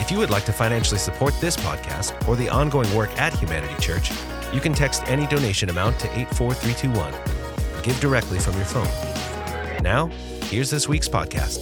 If you would like to financially support this podcast or the ongoing work at Humanity Church, you can text any donation amount to 84321. Give directly from your phone. Now, here's this week's podcast.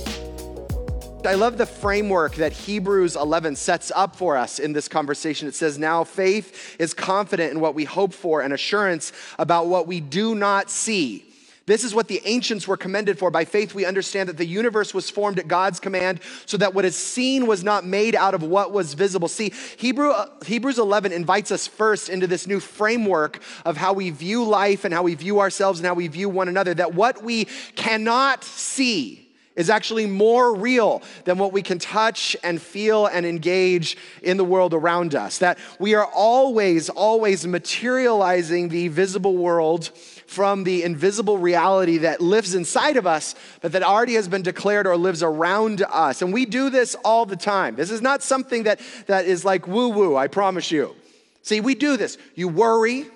I love the framework that Hebrews 11 sets up for us in this conversation. It says, Now faith is confident in what we hope for and assurance about what we do not see. This is what the ancients were commended for. By faith, we understand that the universe was formed at God's command so that what is seen was not made out of what was visible. See, Hebrew, uh, Hebrews 11 invites us first into this new framework of how we view life and how we view ourselves and how we view one another, that what we cannot see is actually more real than what we can touch and feel and engage in the world around us. That we are always, always materializing the visible world from the invisible reality that lives inside of us, but that already has been declared or lives around us. And we do this all the time. This is not something that, that is like woo woo, I promise you. See, we do this. You worry,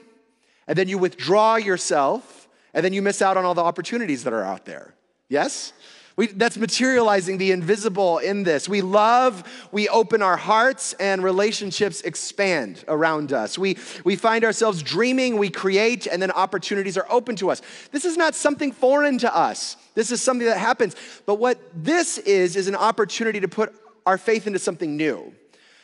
and then you withdraw yourself, and then you miss out on all the opportunities that are out there. Yes? We, that's materializing the invisible in this. We love, we open our hearts, and relationships expand around us. We, we find ourselves dreaming, we create, and then opportunities are open to us. This is not something foreign to us. This is something that happens. But what this is, is an opportunity to put our faith into something new.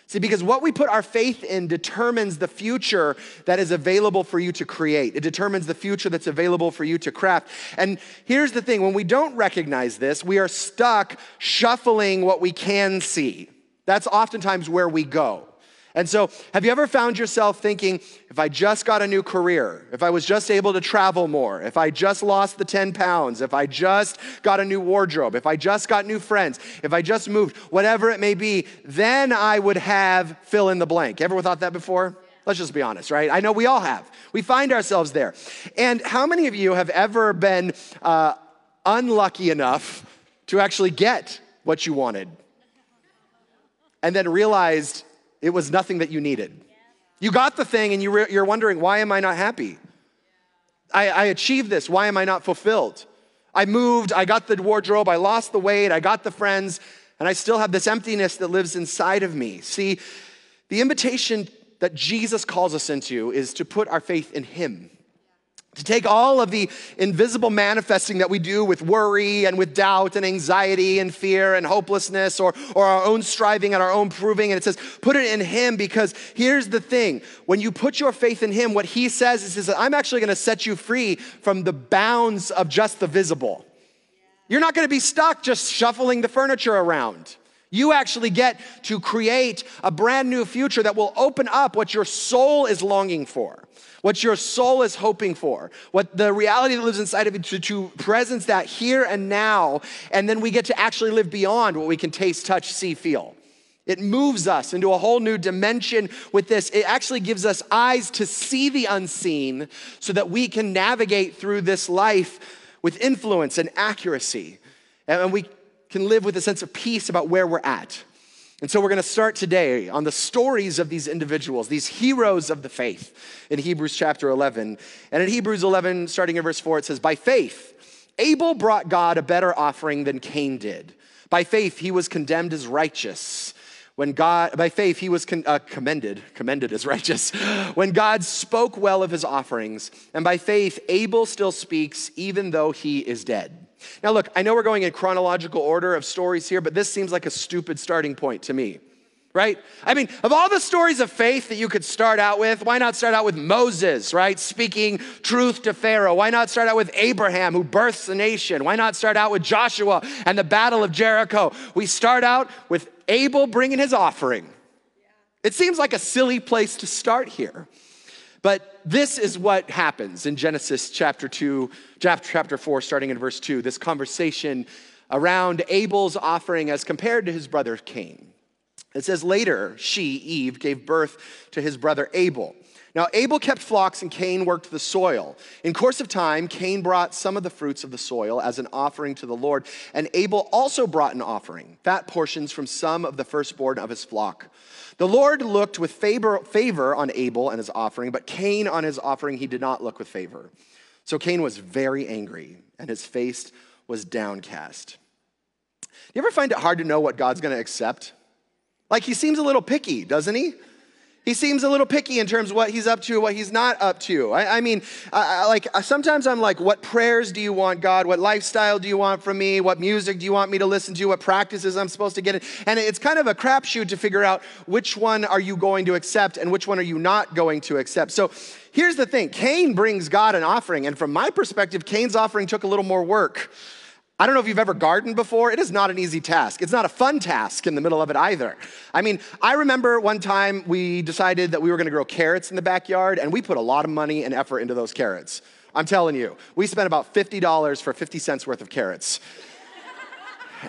See, because what we put our faith in determines the future that is available for you to create. It determines the future that's available for you to craft. And here's the thing when we don't recognize this, we are stuck shuffling what we can see. That's oftentimes where we go. And so, have you ever found yourself thinking, if I just got a new career, if I was just able to travel more, if I just lost the 10 pounds, if I just got a new wardrobe, if I just got new friends, if I just moved, whatever it may be, then I would have fill in the blank. Ever thought that before? Let's just be honest, right? I know we all have. We find ourselves there. And how many of you have ever been uh, unlucky enough to actually get what you wanted and then realized it was nothing that you needed. You got the thing and you re- you're wondering, why am I not happy? I, I achieved this. Why am I not fulfilled? I moved, I got the wardrobe, I lost the weight, I got the friends, and I still have this emptiness that lives inside of me. See, the invitation that Jesus calls us into is to put our faith in Him to take all of the invisible manifesting that we do with worry and with doubt and anxiety and fear and hopelessness or, or our own striving and our own proving, and it says, put it in Him because here's the thing. When you put your faith in Him, what He says is, is I'm actually going to set you free from the bounds of just the visible. You're not going to be stuck just shuffling the furniture around. You actually get to create a brand new future that will open up what your soul is longing for, what your soul is hoping for, what the reality that lives inside of you to, to presence that here and now. And then we get to actually live beyond what we can taste, touch, see, feel. It moves us into a whole new dimension with this. It actually gives us eyes to see the unseen so that we can navigate through this life with influence and accuracy. And we can live with a sense of peace about where we're at. And so we're going to start today on the stories of these individuals, these heroes of the faith in Hebrews chapter 11. And in Hebrews 11, starting in verse 4, it says, By faith, Abel brought God a better offering than Cain did. By faith, he was condemned as righteous. When God, by faith, he was con, uh, commended, commended as righteous. When God spoke well of his offerings, and by faith, Abel still speaks even though he is dead. Now, look, I know we're going in chronological order of stories here, but this seems like a stupid starting point to me, right? I mean, of all the stories of faith that you could start out with, why not start out with Moses, right? Speaking truth to Pharaoh. Why not start out with Abraham, who births the nation? Why not start out with Joshua and the Battle of Jericho? We start out with Abel bringing his offering. It seems like a silly place to start here. But this is what happens in Genesis chapter 2, chapter 4, starting in verse 2. This conversation around Abel's offering as compared to his brother Cain. It says later, she, Eve, gave birth to his brother Abel. Now, Abel kept flocks and Cain worked the soil. In course of time, Cain brought some of the fruits of the soil as an offering to the Lord, and Abel also brought an offering, fat portions from some of the firstborn of his flock. The Lord looked with favor, favor on Abel and his offering, but Cain on his offering he did not look with favor. So Cain was very angry, and his face was downcast. Do you ever find it hard to know what God's gonna accept? Like he seems a little picky, doesn't he? He seems a little picky in terms of what he's up to, what he's not up to. I, I mean, I, I, like uh, sometimes I'm like, what prayers do you want, God? What lifestyle do you want from me? What music do you want me to listen to? What practices I'm supposed to get in? And it's kind of a crapshoot to figure out which one are you going to accept and which one are you not going to accept. So here's the thing Cain brings God an offering, and from my perspective, Cain's offering took a little more work. I don't know if you've ever gardened before. It is not an easy task. It's not a fun task in the middle of it either. I mean, I remember one time we decided that we were going to grow carrots in the backyard, and we put a lot of money and effort into those carrots. I'm telling you, we spent about $50 for 50 cents worth of carrots.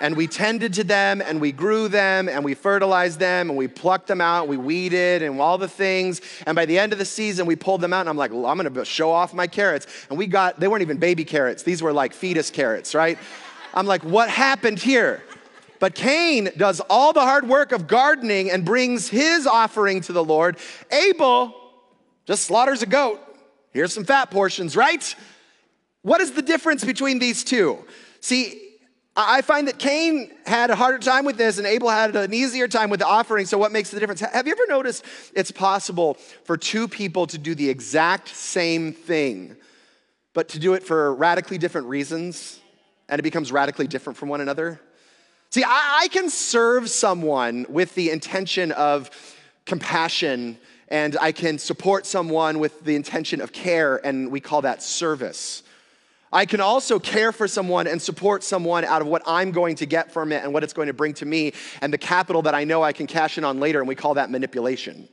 And we tended to them and we grew them and we fertilized them and we plucked them out, we weeded and all the things. And by the end of the season, we pulled them out and I'm like, well, I'm gonna show off my carrots. And we got, they weren't even baby carrots, these were like fetus carrots, right? I'm like, what happened here? But Cain does all the hard work of gardening and brings his offering to the Lord. Abel just slaughters a goat. Here's some fat portions, right? What is the difference between these two? See, I find that Cain had a harder time with this and Abel had an easier time with the offering. So, what makes the difference? Have you ever noticed it's possible for two people to do the exact same thing, but to do it for radically different reasons? And it becomes radically different from one another? See, I, I can serve someone with the intention of compassion, and I can support someone with the intention of care, and we call that service. I can also care for someone and support someone out of what I'm going to get from it and what it's going to bring to me and the capital that I know I can cash in on later, and we call that manipulation.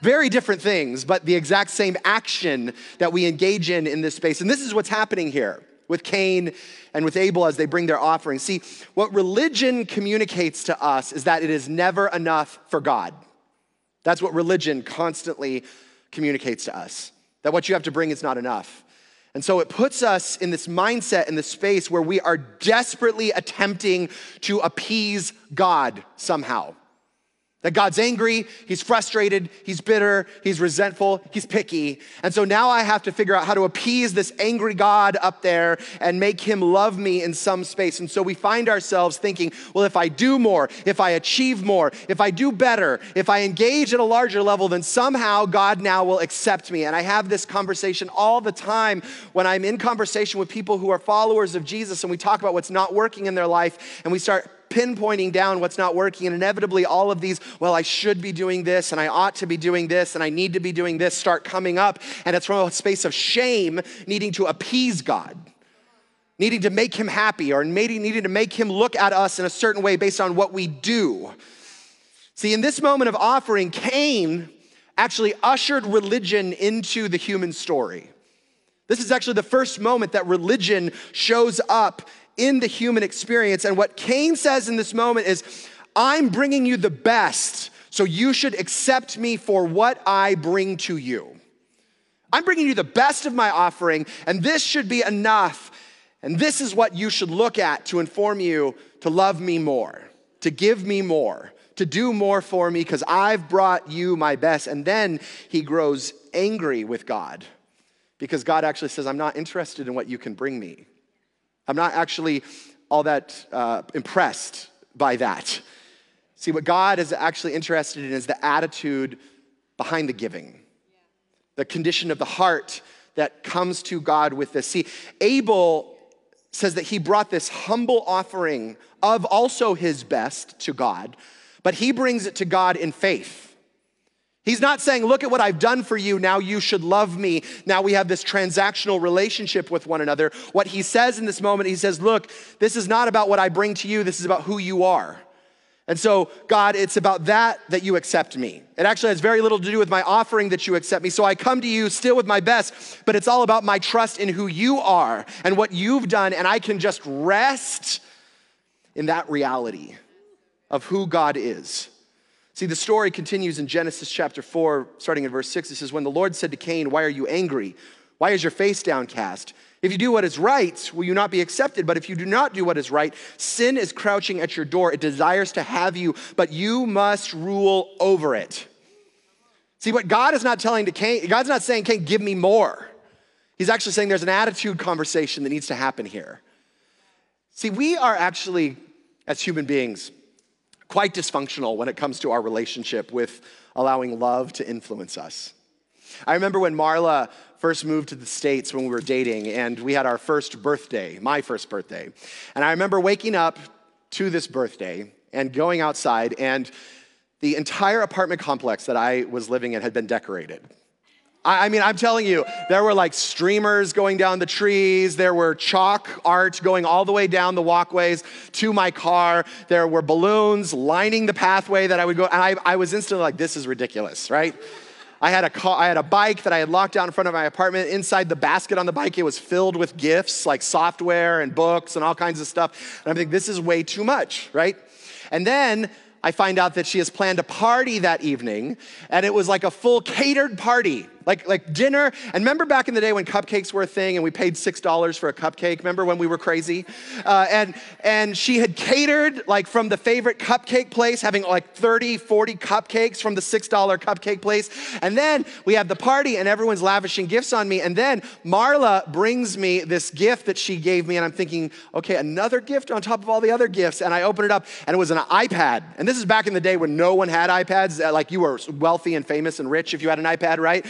Very different things, but the exact same action that we engage in in this space. And this is what's happening here with Cain and with Abel as they bring their offering. See, what religion communicates to us is that it is never enough for God. That's what religion constantly communicates to us that what you have to bring is not enough. And so it puts us in this mindset, in this space where we are desperately attempting to appease God somehow. That God's angry, he's frustrated, he's bitter, he's resentful, he's picky. And so now I have to figure out how to appease this angry God up there and make him love me in some space. And so we find ourselves thinking, well, if I do more, if I achieve more, if I do better, if I engage at a larger level, then somehow God now will accept me. And I have this conversation all the time when I'm in conversation with people who are followers of Jesus and we talk about what's not working in their life and we start pinpointing down what's not working. And inevitably, all of these, well, I should be doing this, and I ought to be doing this, and I need to be doing this, start coming up. And it's from a space of shame, needing to appease God, needing to make him happy, or maybe needing to make him look at us in a certain way based on what we do. See, in this moment of offering, Cain actually ushered religion into the human story. This is actually the first moment that religion shows up in the human experience. And what Cain says in this moment is, I'm bringing you the best, so you should accept me for what I bring to you. I'm bringing you the best of my offering, and this should be enough. And this is what you should look at to inform you to love me more, to give me more, to do more for me, because I've brought you my best. And then he grows angry with God because God actually says, I'm not interested in what you can bring me. I'm not actually all that uh, impressed by that. See, what God is actually interested in is the attitude behind the giving, the condition of the heart that comes to God with this. See, Abel says that he brought this humble offering of also his best to God, but he brings it to God in faith. He's not saying, Look at what I've done for you. Now you should love me. Now we have this transactional relationship with one another. What he says in this moment, he says, Look, this is not about what I bring to you. This is about who you are. And so, God, it's about that that you accept me. It actually has very little to do with my offering that you accept me. So I come to you still with my best, but it's all about my trust in who you are and what you've done. And I can just rest in that reality of who God is See, the story continues in Genesis chapter 4, starting in verse 6. It says, When the Lord said to Cain, Why are you angry? Why is your face downcast? If you do what is right, will you not be accepted? But if you do not do what is right, sin is crouching at your door. It desires to have you, but you must rule over it. See, what God is not telling to Cain, God's not saying, Cain, give me more. He's actually saying there's an attitude conversation that needs to happen here. See, we are actually, as human beings, quite dysfunctional when it comes to our relationship with allowing love to influence us. I remember when Marla first moved to the States when we were dating, and we had our first birthday, my first birthday. And I remember waking up to this birthday and going outside, and the entire apartment complex that I was living in had been decorated. I mean, I'm telling you, there were like streamers going down the trees. There were chalk art going all the way down the walkways to my car. There were balloons lining the pathway that I would go. And I, I was instantly like, this is ridiculous, right? I had, a I had a bike that I had locked down in front of my apartment. Inside the basket on the bike, it was filled with gifts like software and books and all kinds of stuff. And I'm thinking, this is way too much, right? And then I find out that she has planned a party that evening, and it was like a full catered party like, like dinner. And remember back in the day when cupcakes were a thing and we paid $6 for a cupcake? Remember when we were crazy? Uh, and, and she had catered like from the favorite cupcake place, having like 30, 40 cupcakes from the $6 cupcake place. And then we have the party and everyone's lavishing gifts on me. And then Marla brings me this gift that she gave me. And I'm thinking, okay, another gift on top of all the other gifts. And I open it up and it was an iPad. And this is back in the day when no one had iPads. Like you were wealthy and famous and rich if you had an iPad, right?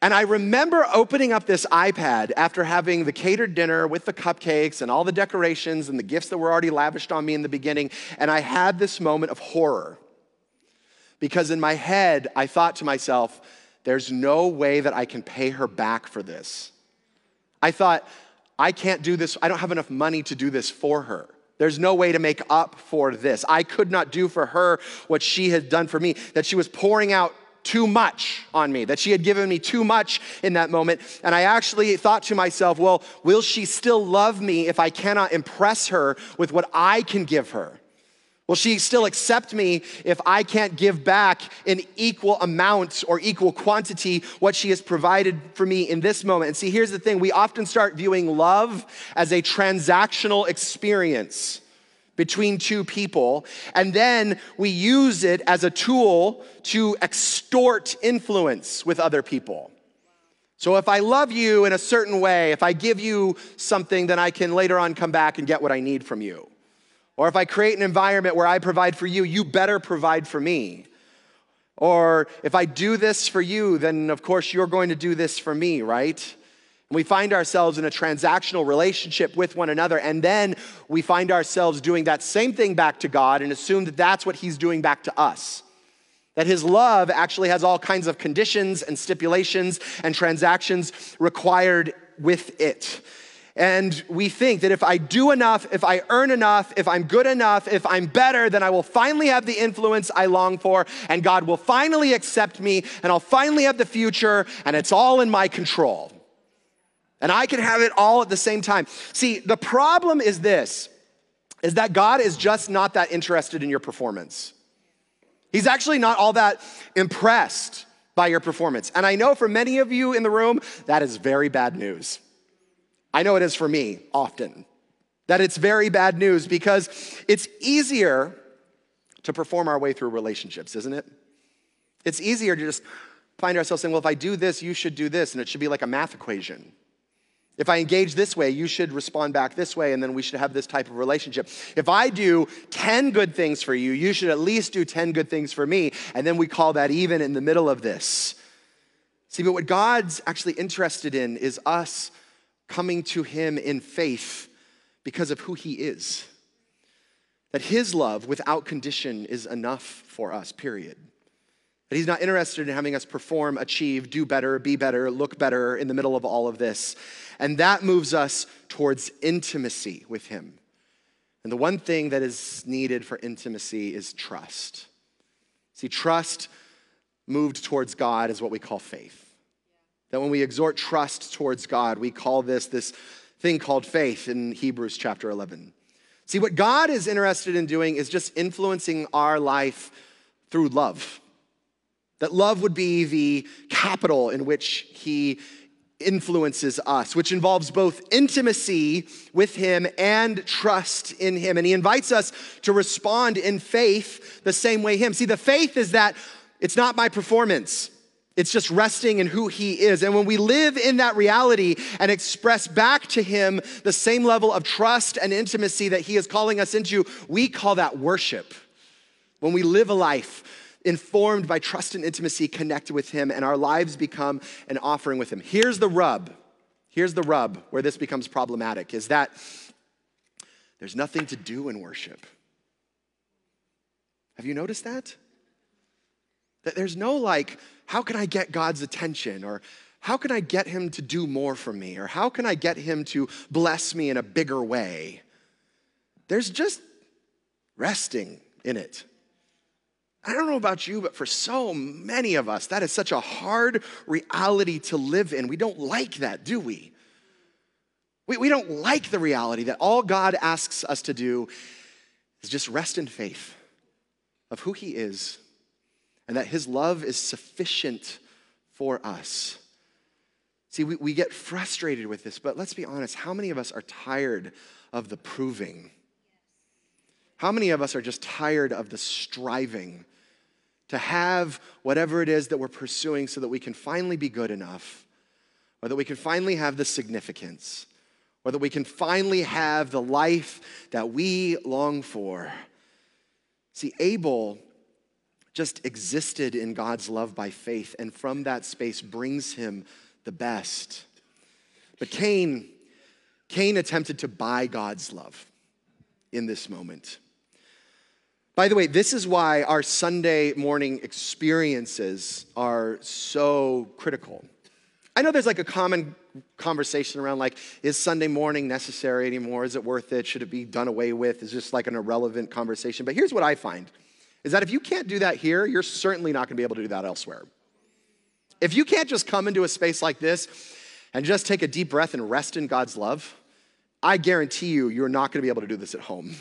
And I remember opening up this iPad after having the catered dinner with the cupcakes and all the decorations and the gifts that were already lavished on me in the beginning. And I had this moment of horror. Because in my head, I thought to myself, there's no way that I can pay her back for this. I thought, I can't do this. I don't have enough money to do this for her. There's no way to make up for this. I could not do for her what she had done for me, that she was pouring out too much on me, that she had given me too much in that moment. And I actually thought to myself, well, will she still love me if I cannot impress her with what I can give her? Will she still accept me if I can't give back in equal amount or equal quantity what she has provided for me in this moment? And see, here's the thing we often start viewing love as a transactional experience between two people, and then we use it as a tool to extort influence with other people. So if I love you in a certain way, if I give you something, then I can later on come back and get what I need from you. Or if I create an environment where I provide for you, you better provide for me. Or if I do this for you, then of course you're going to do this for me, right? We find ourselves in a transactional relationship with one another, and then we find ourselves doing that same thing back to God and assume that that's what He's doing back to us. That His love actually has all kinds of conditions and stipulations and transactions required with it. And we think that if I do enough, if I earn enough, if I'm good enough, if I'm better, then I will finally have the influence I long for, and God will finally accept me, and I'll finally have the future, and it's all in my control. And I can have it all at the same time. See, the problem is this is that God is just not that interested in your performance. He's actually not all that impressed by your performance. And I know for many of you in the room, that is very bad news. I know it is for me often. That it's very bad news because it's easier to perform our way through relationships, isn't it? It's easier to just find ourselves saying, well, if I do this, you should do this. And it should be like a math equation. If I engage this way, you should respond back this way, and then we should have this type of relationship. If I do 10 good things for you, you should at least do 10 good things for me, and then we call that even in the middle of this. See, but what God's actually interested in is us coming to Him in faith because of who He is. That His love without condition is enough for us, period. That He's not interested in having us perform, achieve, do better, be better, look better in the middle of all of this. And that moves us towards intimacy with Him. And the one thing that is needed for intimacy is trust. See, trust moved towards God is what we call faith. That when we exhort trust towards God, we call this this thing called faith in Hebrews chapter 11. See, what God is interested in doing is just influencing our life through love. That love would be the capital in which he influences us, which involves both intimacy with Him and trust in Him. And He invites us to respond in faith the same way Him. See, the faith is that it's not my performance. It's just resting in who he is. And when we live in that reality and express back to him the same level of trust and intimacy that he is calling us into, we call that worship. When we live a life informed by trust and intimacy connected with Him, and our lives become an offering with Him. Here's the rub. Here's the rub where this becomes problematic is that there's nothing to do in worship. Have you noticed that? That there's no like, how can I get God's attention? Or how can I get Him to do more for me? Or how can I get Him to bless me in a bigger way? There's just resting in it. I don't know about you, but for so many of us, that is such a hard reality to live in. We don't like that, do we? We, we don't like the reality that all God asks us to do is just rest in faith of who He is and that His love is sufficient for us. See, we, we get frustrated with this, but let's be honest how many of us are tired of the proving? How many of us are just tired of the striving to have whatever it is that we're pursuing so that we can finally be good enough, or that we can finally have the significance, or that we can finally have the life that we long for? See, Abel just existed in God's love by faith, and from that space brings him the best. But Cain, Cain attempted to buy God's love in this moment. By the way, this is why our Sunday morning experiences are so critical. I know there's like a common conversation around like, is Sunday morning necessary anymore? Is it worth it? Should it be done away with? Is just like an irrelevant conversation. But here's what I find is that if you can't do that here, you're certainly not gonna be able to do that elsewhere. If you can't just come into a space like this and just take a deep breath and rest in God's love, I guarantee you, you're not gonna be able to do this at home.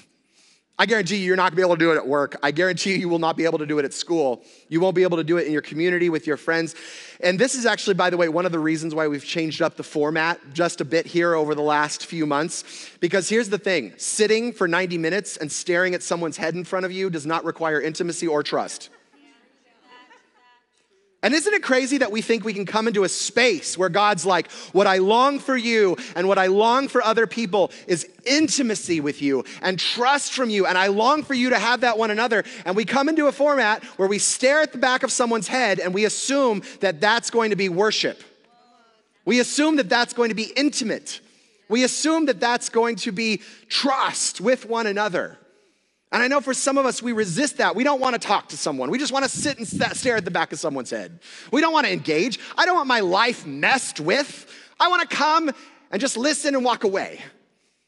I guarantee you, you're not gonna be able to do it at work. I guarantee you, you will not be able to do it at school. You won't be able to do it in your community with your friends. And this is actually, by the way, one of the reasons why we've changed up the format just a bit here over the last few months. Because here's the thing sitting for 90 minutes and staring at someone's head in front of you does not require intimacy or trust. And isn't it crazy that we think we can come into a space where God's like, what I long for you and what I long for other people is intimacy with you and trust from you. And I long for you to have that one another. And we come into a format where we stare at the back of someone's head and we assume that that's going to be worship. We assume that that's going to be intimate. We assume that that's going to be trust with one another. And I know for some of us, we resist that. We don't want to talk to someone. We just want to sit and stare at the back of someone's head. We don't want to engage. I don't want my life messed with. I want to come and just listen and walk away.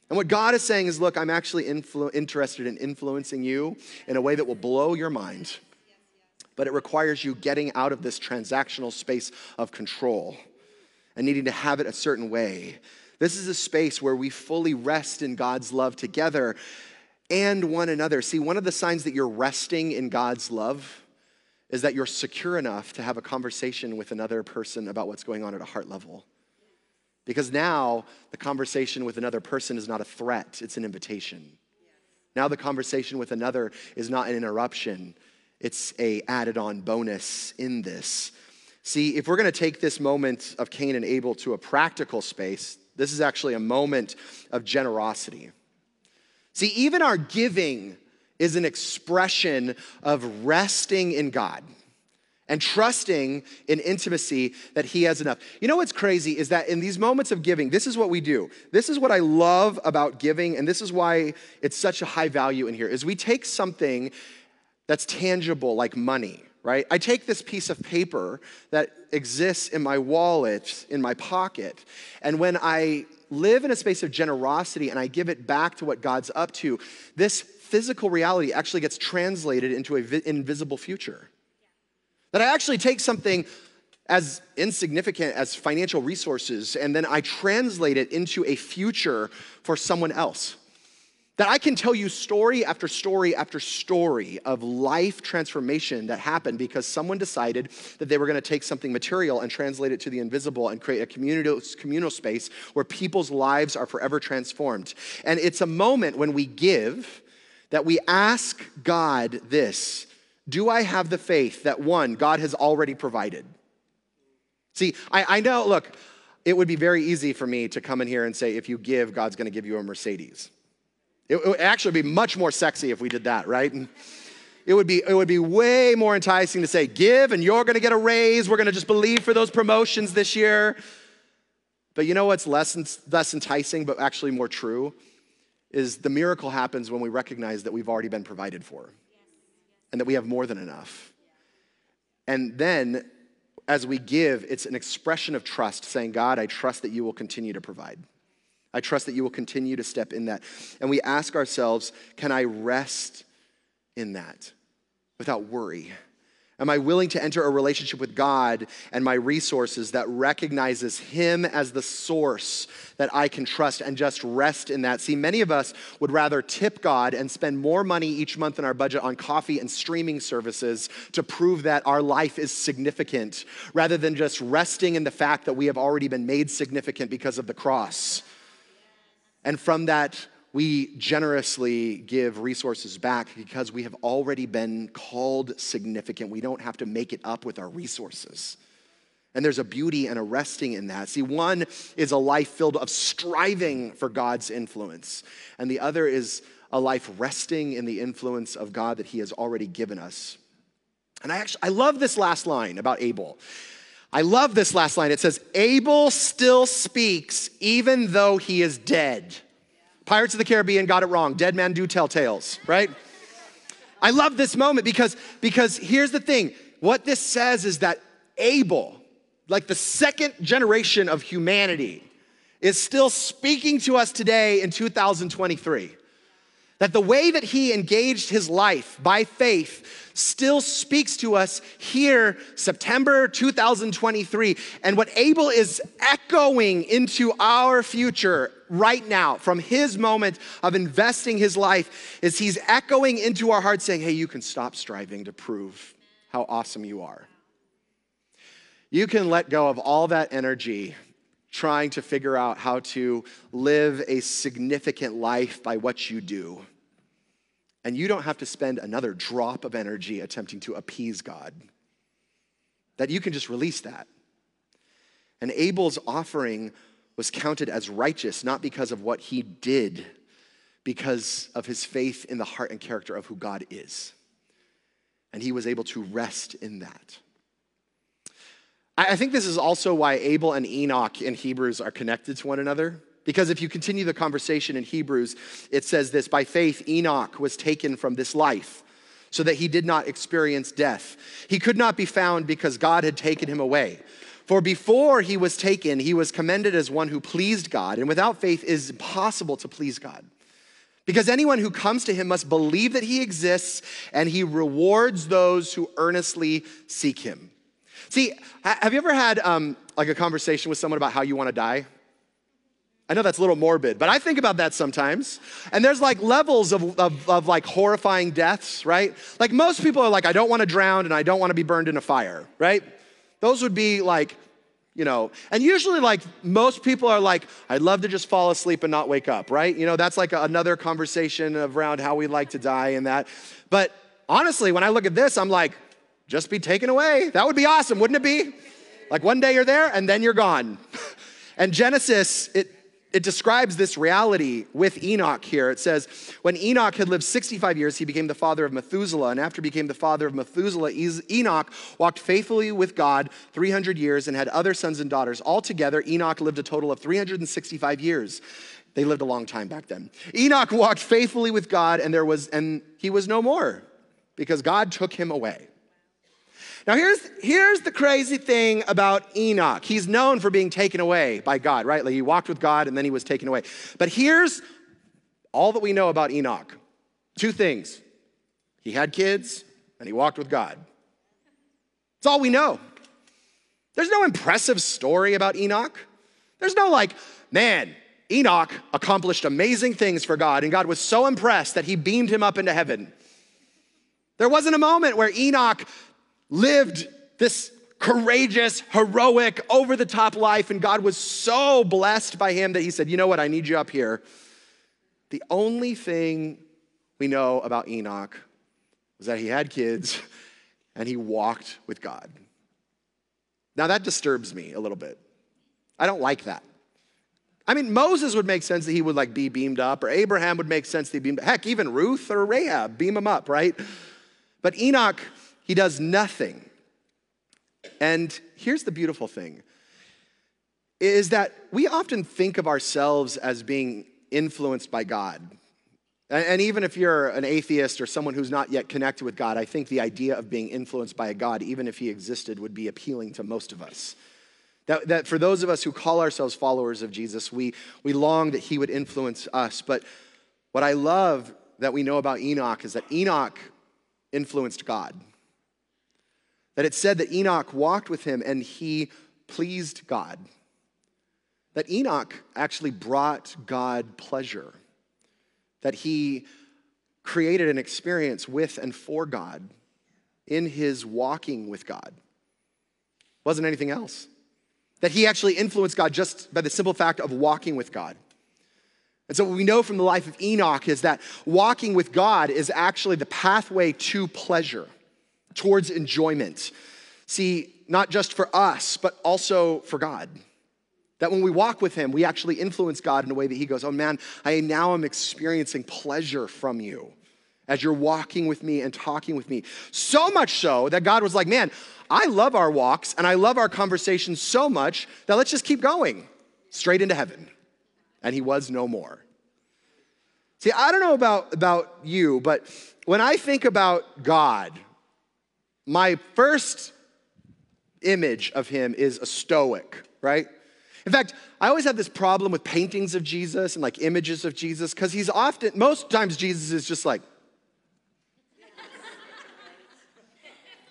And what God is saying is look, I'm actually influ- interested in influencing you in a way that will blow your mind. But it requires you getting out of this transactional space of control and needing to have it a certain way. This is a space where we fully rest in God's love together and one another. See, one of the signs that you're resting in God's love is that you're secure enough to have a conversation with another person about what's going on at a heart level. Because now the conversation with another person is not a threat, it's an invitation. Now the conversation with another is not an interruption, it's a added on bonus in this. See, if we're going to take this moment of Cain and Abel to a practical space, this is actually a moment of generosity. See, even our giving is an expression of resting in God and trusting in intimacy that he has enough. You know what's crazy is that in these moments of giving, this is what we do. This is what I love about giving and this is why it's such a high value in here is we take something that's tangible like money, right? I take this piece of paper that exists in my wallet, in my pocket, and when I live in a space of generosity and I give it back to what God's up to, this physical reality actually gets translated into an vi- invisible future. That I actually take something as insignificant as financial resources and then I translate it into a future for someone else. That I can tell you story after story after story of life transformation that happened because someone decided that they were going to take something material and translate it to the invisible and create a communal, communal space where people's lives are forever transformed. And it's a moment when we give that we ask God this Do I have the faith that one, God has already provided? See, I, I know, look, it would be very easy for me to come in here and say, if you give, God's going to give you a Mercedes. It would actually be much more sexy if we did that, right? It would be, it would be way more enticing to say, give and you're gonna get a raise. We're gonna just believe for those promotions this year. But you know what's less, less enticing, but actually more true? Is the miracle happens when we recognize that we've already been provided for and that we have more than enough. And then as we give, it's an expression of trust, saying, God, I trust that you will continue to provide. I trust that you will continue to step in that. And we ask ourselves, can I rest in that without worry? Am I willing to enter a relationship with God and my resources that recognizes Him as the source that I can trust and just rest in that? See, many of us would rather tip God and spend more money each month in our budget on coffee and streaming services to prove that our life is significant rather than just resting in the fact that we have already been made significant because of the cross. And from that, we generously give resources back because we have already been called significant. We don't have to make it up with our resources. And there's a beauty and a resting in that. See, one is a life filled of striving for God's influence, and the other is a life resting in the influence of God that He has already given us. And I actually I love this last line about Abel. I love this last line. It says, Abel still speaks even though he is dead. Pirates of the Caribbean got it wrong. Dead men do tell tales, right? I love this moment because, because here's the thing what this says is that Abel, like the second generation of humanity, is still speaking to us today in 2023. That the way that he engaged his life by faith still speaks to us here, September 2023. And what Abel is echoing into our future right now, from his moment of investing his life, is he's echoing into our hearts saying, Hey, you can stop striving to prove how awesome you are. You can let go of all that energy trying to figure out how to live a significant life by what you do. And you don't have to spend another drop of energy attempting to appease God. That you can just release that. And Abel's offering was counted as righteous, not because of what he did, because of his faith in the heart and character of who God is. And he was able to rest in that. I think this is also why Abel and Enoch in Hebrews are connected to one another. Because if you continue the conversation in Hebrews, it says this By faith, Enoch was taken from this life so that he did not experience death. He could not be found because God had taken him away. For before he was taken, he was commended as one who pleased God. And without faith, it is impossible to please God. Because anyone who comes to him must believe that he exists and he rewards those who earnestly seek him. See, have you ever had um, like a conversation with someone about how you want to die? I know that's a little morbid, but I think about that sometimes. And there's like levels of, of, of, like horrifying deaths, right? Like most people are like, I don't want to drown and I don't want to be burned in a fire, right? Those would be like, you know, and usually like most people are like, I'd love to just fall asleep and not wake up, right? You know, that's like another conversation around how we like to die and that. But honestly, when I look at this, I'm like, just be taken away. That would be awesome, wouldn't it be? Like one day you're there and then you're gone. and Genesis, it, it describes this reality with Enoch here. It says, when Enoch had lived 65 years, he became the father of Methuselah. And after he became the father of Methuselah, Enoch walked faithfully with God 300 years and had other sons and daughters. Altogether, Enoch lived a total of 365 years. They lived a long time back then. Enoch walked faithfully with God, and there was, and he was no more because God took him away. Now, here's, here's the crazy thing about Enoch. He's known for being taken away by God, right? Like he walked with God and then he was taken away. But here's all that we know about Enoch two things he had kids and he walked with God. That's all we know. There's no impressive story about Enoch. There's no like, man, Enoch accomplished amazing things for God, and God was so impressed that he beamed him up into heaven. There wasn't a moment where Enoch lived this courageous, heroic, over the top life, and God was so blessed by him that he said, You know what? I need you up here. The only thing we know about Enoch was that he had kids and he walked with God. Now that disturbs me a little bit. I don't like that. I mean, Moses would make sense that he would like be beamed up, or Abraham would make sense that he beamed. Heck, even Ruth or Rahab beam him up, right? But Enoch, he does nothing. And here's the beautiful thing is that we often think of ourselves as being influenced by God. And even if you're an atheist or someone who's not yet connected with God, I think the idea of being influenced by a God, even if he existed, would be appealing to most of us. That, that for those of us who call ourselves followers of Jesus, we, we long that he would influence us. But what I love that we know about Enoch is that Enoch influenced God. That it said that Enoch walked with him and he pleased God. That Enoch actually brought God pleasure. That he created an experience with and for God in his walking with God. Wasn't anything else. That he actually influenced God just by the simple fact of walking with God. And so, what we know from the life of Enoch is that walking with God is actually the pathway to pleasure towards enjoyment. See, not just for us, but also for God. That when we walk with Him, we actually influence God in a way that He goes, Oh man, I now am experiencing pleasure from you as you're walking with me and talking with me. So much so that God was like, Man, I love our walks and I love our conversations so much that let's just keep going straight into heaven. And He was no more. See, I don't know about, about you, but when I think about God, my first image of him is a stoic, right? In fact, I always have this problem with paintings of Jesus and like images of Jesus because he's often, most times, Jesus is just like,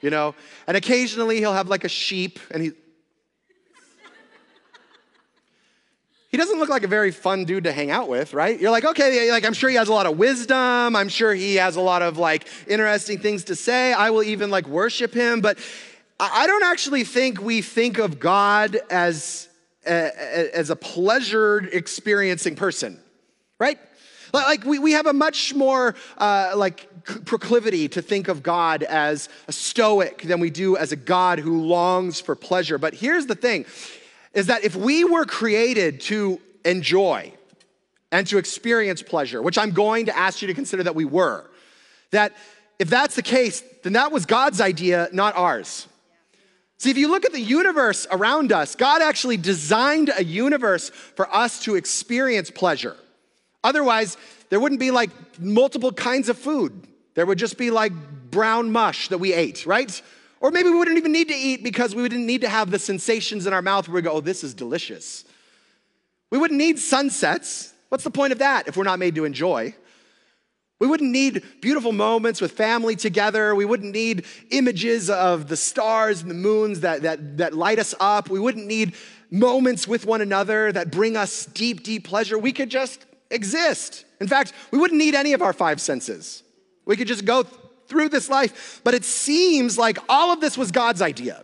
you know, and occasionally he'll have like a sheep and he, he doesn't look like a very fun dude to hang out with, right? You're like, okay, like I'm sure he has a lot of wisdom. I'm sure he has a lot of like interesting things to say. I will even like worship him, but I don't actually think we think of God as a, as a pleasured experiencing person, right? Like we, we have a much more uh, like proclivity to think of God as a stoic than we do as a God who longs for pleasure. But here's the thing is that if we were created to enjoy and to experience pleasure, which I'm going to ask you to consider that we were, that if that's the case, then that was God's idea, not ours. See, if you look at the universe around us, God actually designed a universe for us to experience pleasure. Otherwise, there wouldn't be like multiple kinds of food. There would just be like brown mush that we ate, right? Or maybe we wouldn't even need to eat because we wouldn't need to have the sensations in our mouth where we go, oh, this is delicious. We wouldn't need sunsets. What's the point of that if we're not made to enjoy? We wouldn't need beautiful moments with family together. We wouldn't need images of the stars and the moons that, that, that light us up. We wouldn't need moments with one another that bring us deep, deep pleasure. We could just exist. In fact, we wouldn't need any of our five senses. We could just go through this life. But it seems like all of this was God's idea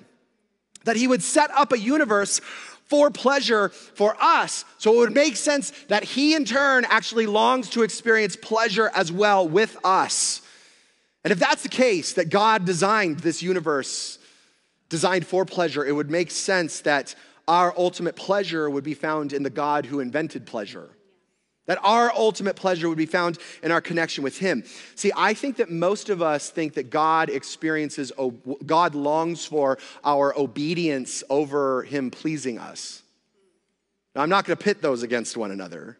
that He would set up a universe for pleasure for us. So it would make sense that He, in turn, actually longs to experience pleasure as well with us. And if that's the case, that God designed this universe designed for pleasure, it would make sense that our ultimate pleasure would be found in the God who invented pleasure. That our ultimate pleasure would be found in our connection with Him. See, I think that most of us think that God experiences, God longs for our obedience over Him pleasing us. Now, I'm not to pit those against one another,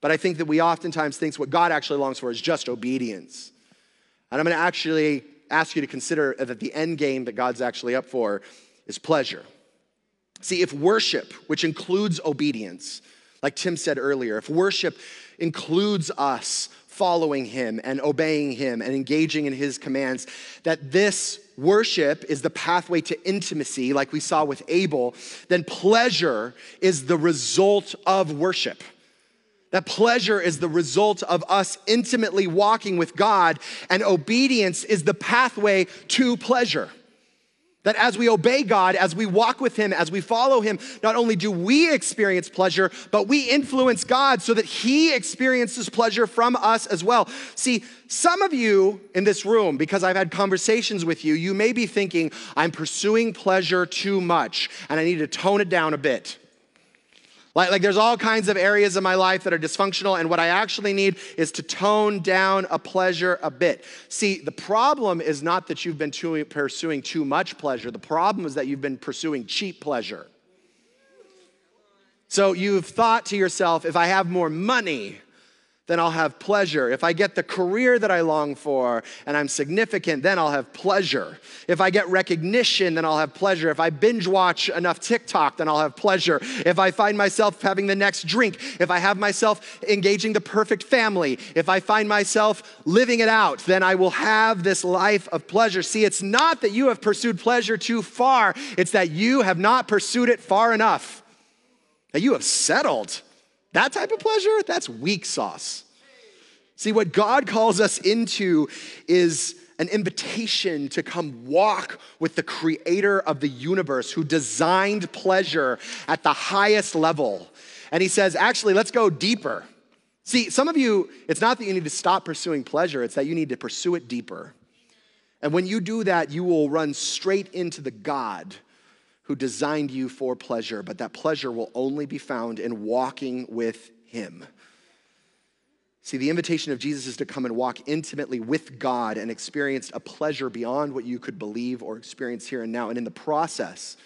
but I think that we oftentimes think what God actually longs for is just obedience. And I'm to actually ask you to consider that the end game that God's actually up for is pleasure. See, if worship, which includes obedience, like Tim said earlier, if worship includes us following him and obeying him and engaging in his commands, that this worship is the pathway to intimacy, like we saw with Abel, then pleasure is the result of worship. That pleasure is the result of us intimately walking with God, and obedience is the pathway to pleasure. That as we obey God, as we walk with Him, as we follow Him, not only do we experience pleasure, but we influence God so that He experiences pleasure from us as well. See, some of you in this room, because I've had conversations with you, you may be thinking, I'm pursuing pleasure too much and I need to tone it down a bit. Like, like there's all kinds of areas of my life that are dysfunctional, and what I actually need is to tone down a pleasure a bit. See, the problem is not that you've been too, pursuing too much pleasure, the problem is that you've been pursuing cheap pleasure. So you've thought to yourself, if I have more money, then I'll have pleasure. If I get the career that I long for and I'm significant, then I'll have pleasure. If I get recognition, then I'll have pleasure. If I binge watch enough TikTok, then I'll have pleasure. If I find myself having the next drink, if I have myself engaging the perfect family, if I find myself living it out, then I will have this life of pleasure. See, it's not that you have pursued pleasure too far, it's that you have not pursued it far enough. That you have settled that type of pleasure, that's weak sauce. See, what God calls us into is an invitation to come walk with the creator of the universe who designed pleasure at the highest level. And he says, actually, let's go deeper. See, some of you, it's not that you need to stop pursuing pleasure, it's that you need to pursue it deeper. And when you do that, you will run straight into the God who designed you for pleasure, but that pleasure will only be found in walking with Him. See, the invitation of Jesus is to come and walk intimately with God and experience a pleasure beyond what you could believe or experience here and now. And in the process,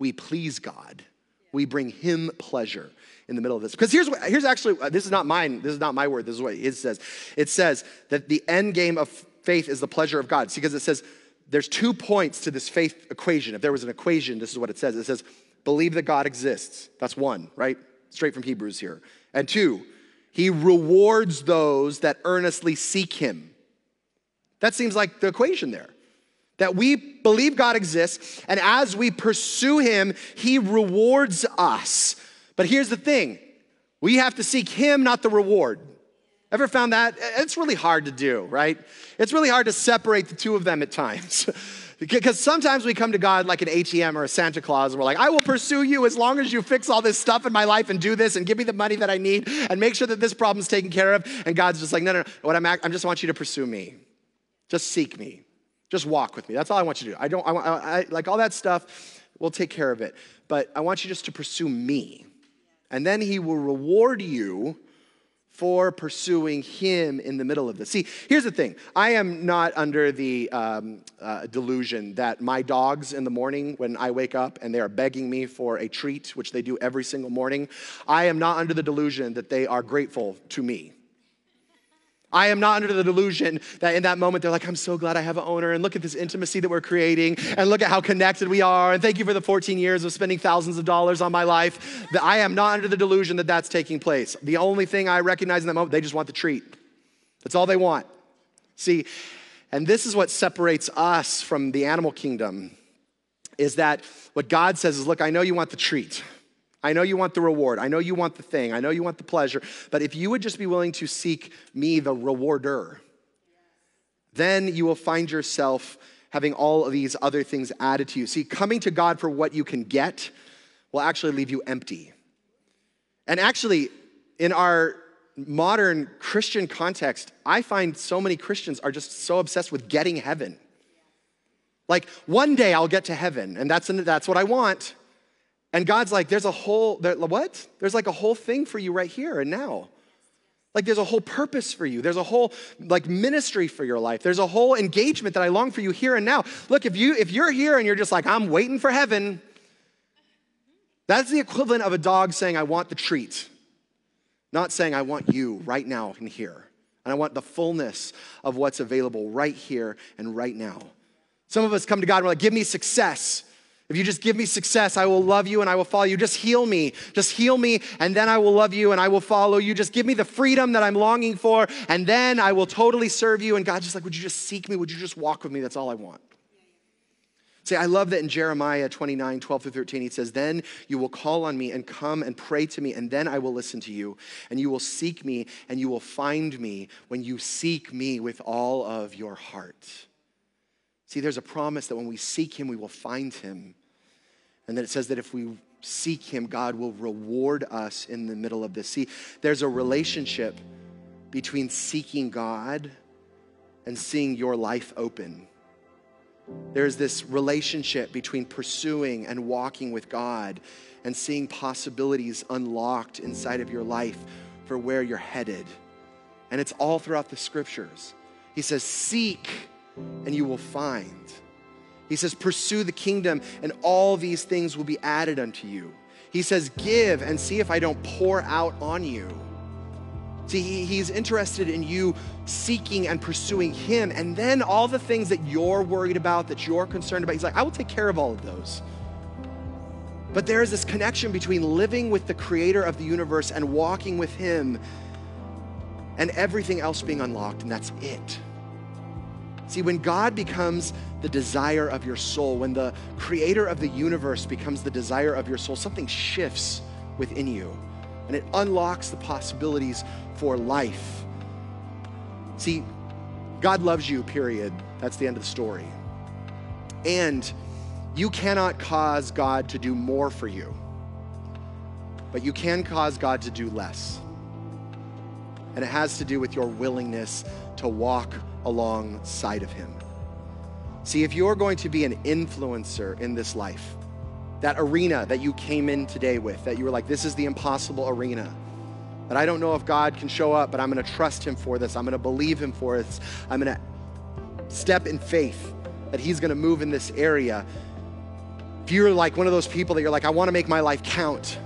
we please God. We bring Him pleasure in the middle of this. Because here's, what, here's actually, uh, this is not mine, this is not my word, this is what it says. It says that the end game of faith is the pleasure of God. See, because it says, there's two points to this faith equation. If there was an equation, this is what it says it says, believe that God exists. That's one, right? Straight from Hebrews here. And two, he rewards those that earnestly seek him. That seems like the equation there. That we believe God exists, and as we pursue him, he rewards us. But here's the thing we have to seek him, not the reward. Ever found that? It's really hard to do, right? It's really hard to separate the two of them at times. because sometimes we come to God like an ATM or a Santa Claus, and we're like, I will pursue you as long as you fix all this stuff in my life and do this and give me the money that I need and make sure that this problem's taken care of. And God's just like, no, no, no. What I'm, I just want you to pursue me. Just seek me. Just walk with me. That's all I want you to do. I don't, I, I, I like all that stuff, we'll take care of it. But I want you just to pursue me. And then He will reward you for pursuing Him in the middle of this. See, here's the thing I am not under the um, uh, delusion that my dogs in the morning, when I wake up and they are begging me for a treat, which they do every single morning, I am not under the delusion that they are grateful to me. I am not under the delusion that in that moment they're like, I'm so glad I have an owner, and look at this intimacy that we're creating, and look at how connected we are, and thank you for the 14 years of spending thousands of dollars on my life. That I am not under the delusion that that's taking place. The only thing I recognize in that moment, they just want the treat. That's all they want. See, and this is what separates us from the animal kingdom is that what God says is, look, I know you want the treat. I know you want the reward. I know you want the thing. I know you want the pleasure. But if you would just be willing to seek me, the rewarder, then you will find yourself having all of these other things added to you. See, coming to God for what you can get will actually leave you empty. And actually, in our modern Christian context, I find so many Christians are just so obsessed with getting heaven. Like, one day I'll get to heaven, and that's, that's what I want. And God's like, there's a whole, there, what? There's like a whole thing for you right here and now. Like there's a whole purpose for you. There's a whole like ministry for your life. There's a whole engagement that I long for you here and now. Look, if you if you're here and you're just like I'm waiting for heaven, that's the equivalent of a dog saying I want the treat. Not saying I want you right now and here. And I want the fullness of what's available right here and right now. Some of us come to God and we're like, give me success. If you just give me success, I will love you and I will follow you. Just heal me. Just heal me, and then I will love you and I will follow you. Just give me the freedom that I'm longing for, and then I will totally serve you. And God's just like, Would you just seek me? Would you just walk with me? That's all I want. See, I love that in Jeremiah 29, 12 through 13, he says, Then you will call on me and come and pray to me, and then I will listen to you. And you will seek me, and you will find me when you seek me with all of your heart. See, there's a promise that when we seek him, we will find him. And then it says that if we seek him, God will reward us in the middle of this. See, there's a relationship between seeking God and seeing your life open. There's this relationship between pursuing and walking with God and seeing possibilities unlocked inside of your life for where you're headed. And it's all throughout the scriptures. He says, Seek and you will find. He says, Pursue the kingdom and all these things will be added unto you. He says, Give and see if I don't pour out on you. See, he, he's interested in you seeking and pursuing him. And then all the things that you're worried about, that you're concerned about, he's like, I will take care of all of those. But there is this connection between living with the creator of the universe and walking with him and everything else being unlocked, and that's it. See, when God becomes the desire of your soul, when the creator of the universe becomes the desire of your soul, something shifts within you and it unlocks the possibilities for life. See, God loves you, period. That's the end of the story. And you cannot cause God to do more for you, but you can cause God to do less. And it has to do with your willingness to walk alongside of Him. See, if you're going to be an influencer in this life, that arena that you came in today with, that you were like, this is the impossible arena. That I don't know if God can show up, but I'm to trust Him for this. I'm to believe Him for this. I'm to step in faith that He's to move in this area. If you're like one of those people that you're like, I want to make my life count.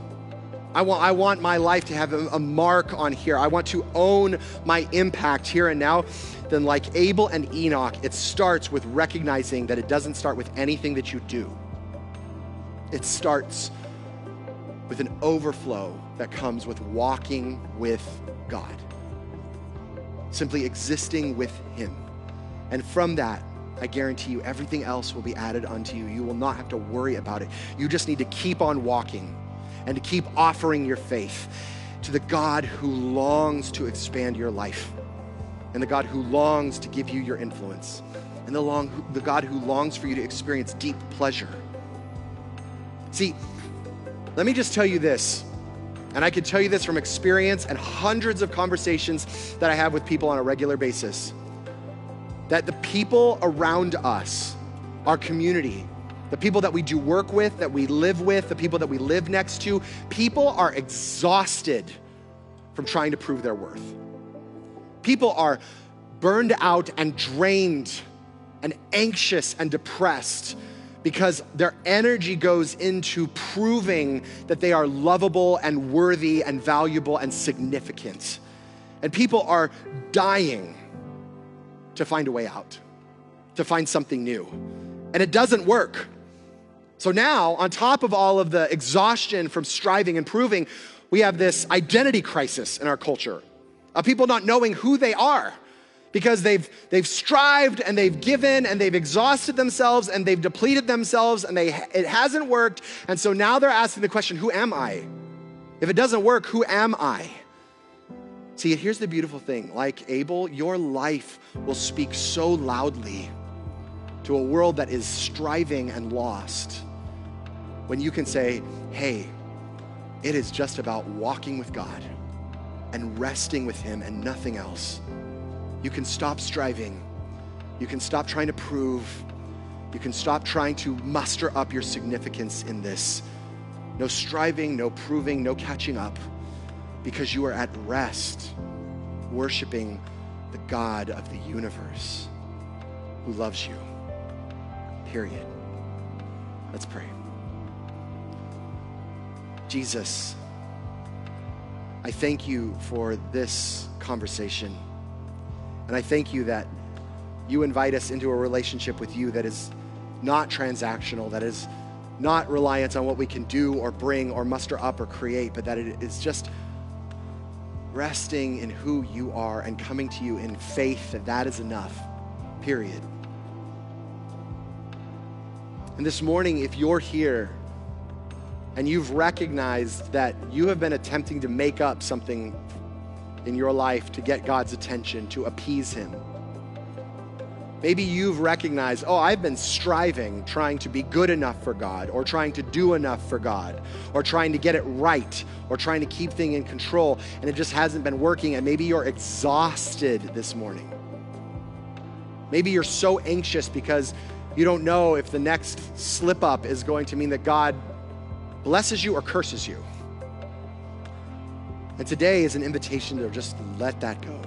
I want, I want my life to have a, a mark on here. I want to own my impact here and now. Then, like Abel and Enoch, it starts with recognizing that it doesn't start with anything that you do. It starts with an overflow that comes with walking with God, simply existing with Him. And from that, I guarantee you, everything else will be added unto you. You will not have to worry about it. You just need to keep on walking and to keep offering your faith to the God who longs to expand your life and the God who longs to give you your influence and the, long, the God who longs for you to experience deep pleasure. See, let me just tell you this, and I can tell you this from experience and hundreds of conversations that I have with people on a regular basis that the people around us, our community, the people that we do work with, that we live with, the people that we live next to, people are exhausted from trying to prove their worth. People are burned out and drained and anxious and depressed because their energy goes into proving that they are lovable and worthy and valuable and significant. And people are dying to find a way out, to find something new. And it doesn't work. So now, on top of all of the exhaustion from striving and proving, we have this identity crisis in our culture of people not knowing who they are because they've, they've strived and they've given and they've exhausted themselves and they've depleted themselves and they, it hasn't worked. And so now they're asking the question who am I? If it doesn't work, who am I? See, here's the beautiful thing like Abel, your life will speak so loudly to a world that is striving and lost when you can say, hey, it is just about walking with God and resting with Him and nothing else. You can stop striving. You can stop trying to prove. You can stop trying to muster up your significance in this. No striving, no proving, no catching up, because you are at rest, worshiping the God of the universe who loves you. Period. Let's pray. Jesus, I thank you for this conversation. And I thank you that you invite us into a relationship with you that is not transactional, that is not reliant on what we can do or bring or muster up or create, but that it is just resting in who you are and coming to you in faith that that is enough, period. And this morning, if you're here and you've recognized that you have been attempting to make up something in your life to get God's attention, to appease Him, Maybe you've recognized, oh, I've been striving, trying to be good enough for God, or trying to do enough for God, or trying to get it right, or trying to keep things in control, and it just hasn't been working. And maybe you're exhausted this morning. Maybe you're so anxious because you don't know if the next slip up is going to mean that God blesses you or curses you. And today is an invitation to just let that go.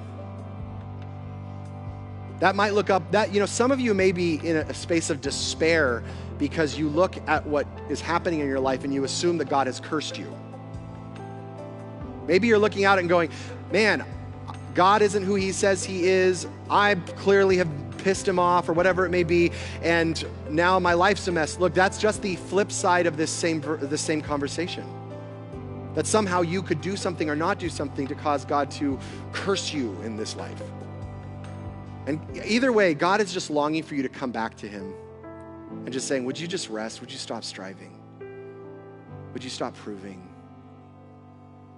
That might look up that, you know, some of you may be in a space of despair because you look at what is happening in your life and you assume that God has cursed you. Maybe you're looking out and going, man, God isn't who he says he is. I clearly have pissed him off or whatever it may be and now my life's a mess. Look, that's just the flip side of this same this same conversation. That somehow you could do something or not do something to cause God to curse you in this life. And either way, God is just longing for you to come back to Him and just saying, Would you just rest? Would you stop striving? Would you stop proving?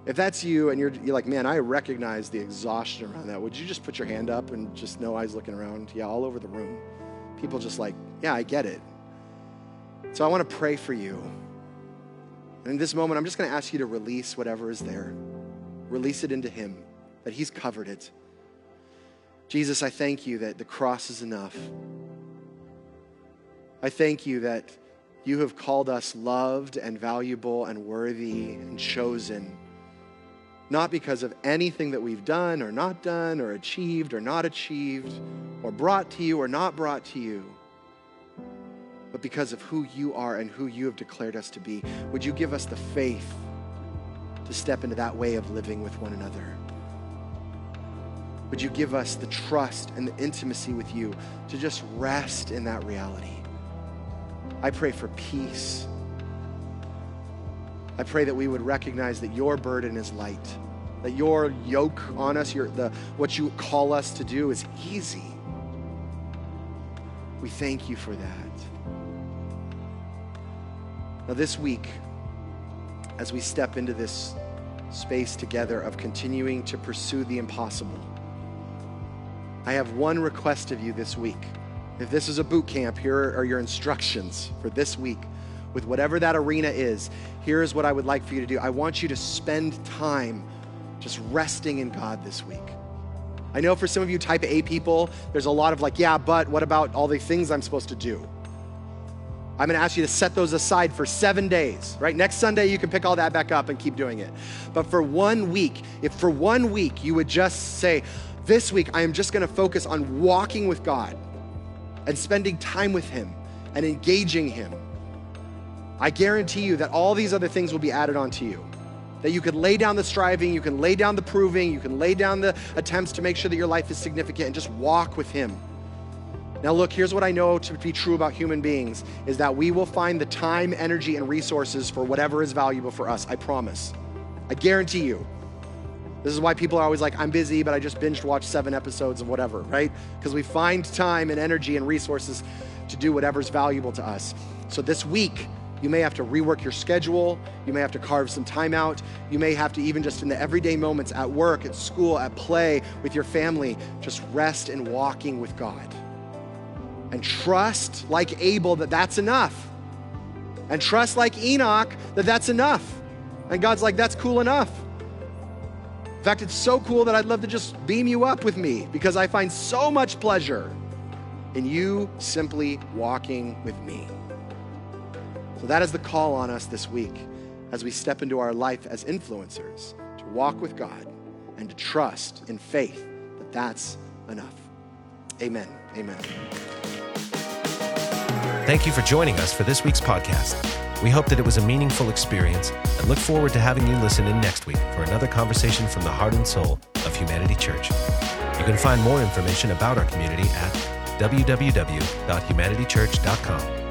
If that's you and you're, you're like, man, I recognize the exhaustion around that, would you just put your hand up and just no eyes looking around? Yeah, all over the room. People just like, yeah, I get it. So I want to pray for you. And in this moment, I'm just going to ask you to release whatever is there, release it into Him, that He's covered it. Jesus, I thank you that the cross is enough. I thank you that you have called us loved and valuable and worthy and chosen, not because of anything that we've done or not done or achieved or not achieved or brought to you or not brought to you, but because of who you are and who you have declared us to be. Would you give us the faith to step into that way of living with one another? Would you give us the trust and the intimacy with you to just rest in that reality? I pray for peace. I pray that we would recognize that your burden is light, that your yoke on us, your, the, what you call us to do, is easy. We thank you for that. Now, this week, as we step into this space together of continuing to pursue the impossible, I have one request of you this week. If this is a boot camp, here are your instructions for this week. With whatever that arena is, here is what I would like for you to do. I want you to spend time just resting in God this week. I know for some of you type A people, there's a lot of like, yeah, but what about all the things I'm supposed to do? I'm to ask you to set those aside for seven days, right? Next Sunday, you can pick all that back up and keep doing it. But for one week, if for one week you would just say, this week, I am just to focus on walking with God and spending time with Him and engaging Him. I guarantee you that all these other things will be added onto you. That you can lay down the striving, you can lay down the proving, you can lay down the attempts to make sure that your life is significant and just walk with Him. Now, look, here's what I know to be true about human beings is that we will find the time, energy, and resources for whatever is valuable for us. I promise. I guarantee you. This is why people are always like, I'm busy, but I just binged watched seven episodes of whatever, right? Because we find time and energy and resources to do whatever's valuable to us. So this week, you may have to rework your schedule. You may have to carve some time out. You may have to, even just in the everyday moments at work, at school, at play, with your family, just rest in walking with God. And trust, like Abel, that that's enough. And trust, like Enoch, that that's enough. And God's like, that's cool enough. In fact, it's so cool that I'd love to just beam you up with me because I find so much pleasure in you simply walking with me. So, that is the call on us this week as we step into our life as influencers to walk with God and to trust in faith that that's enough. Amen. Amen. Thank you for joining us for this week's podcast. We hope that it was a meaningful experience and look forward to having you listen in next week for another conversation from the heart and soul of Humanity Church. You can find more information about our community at www.humanitychurch.com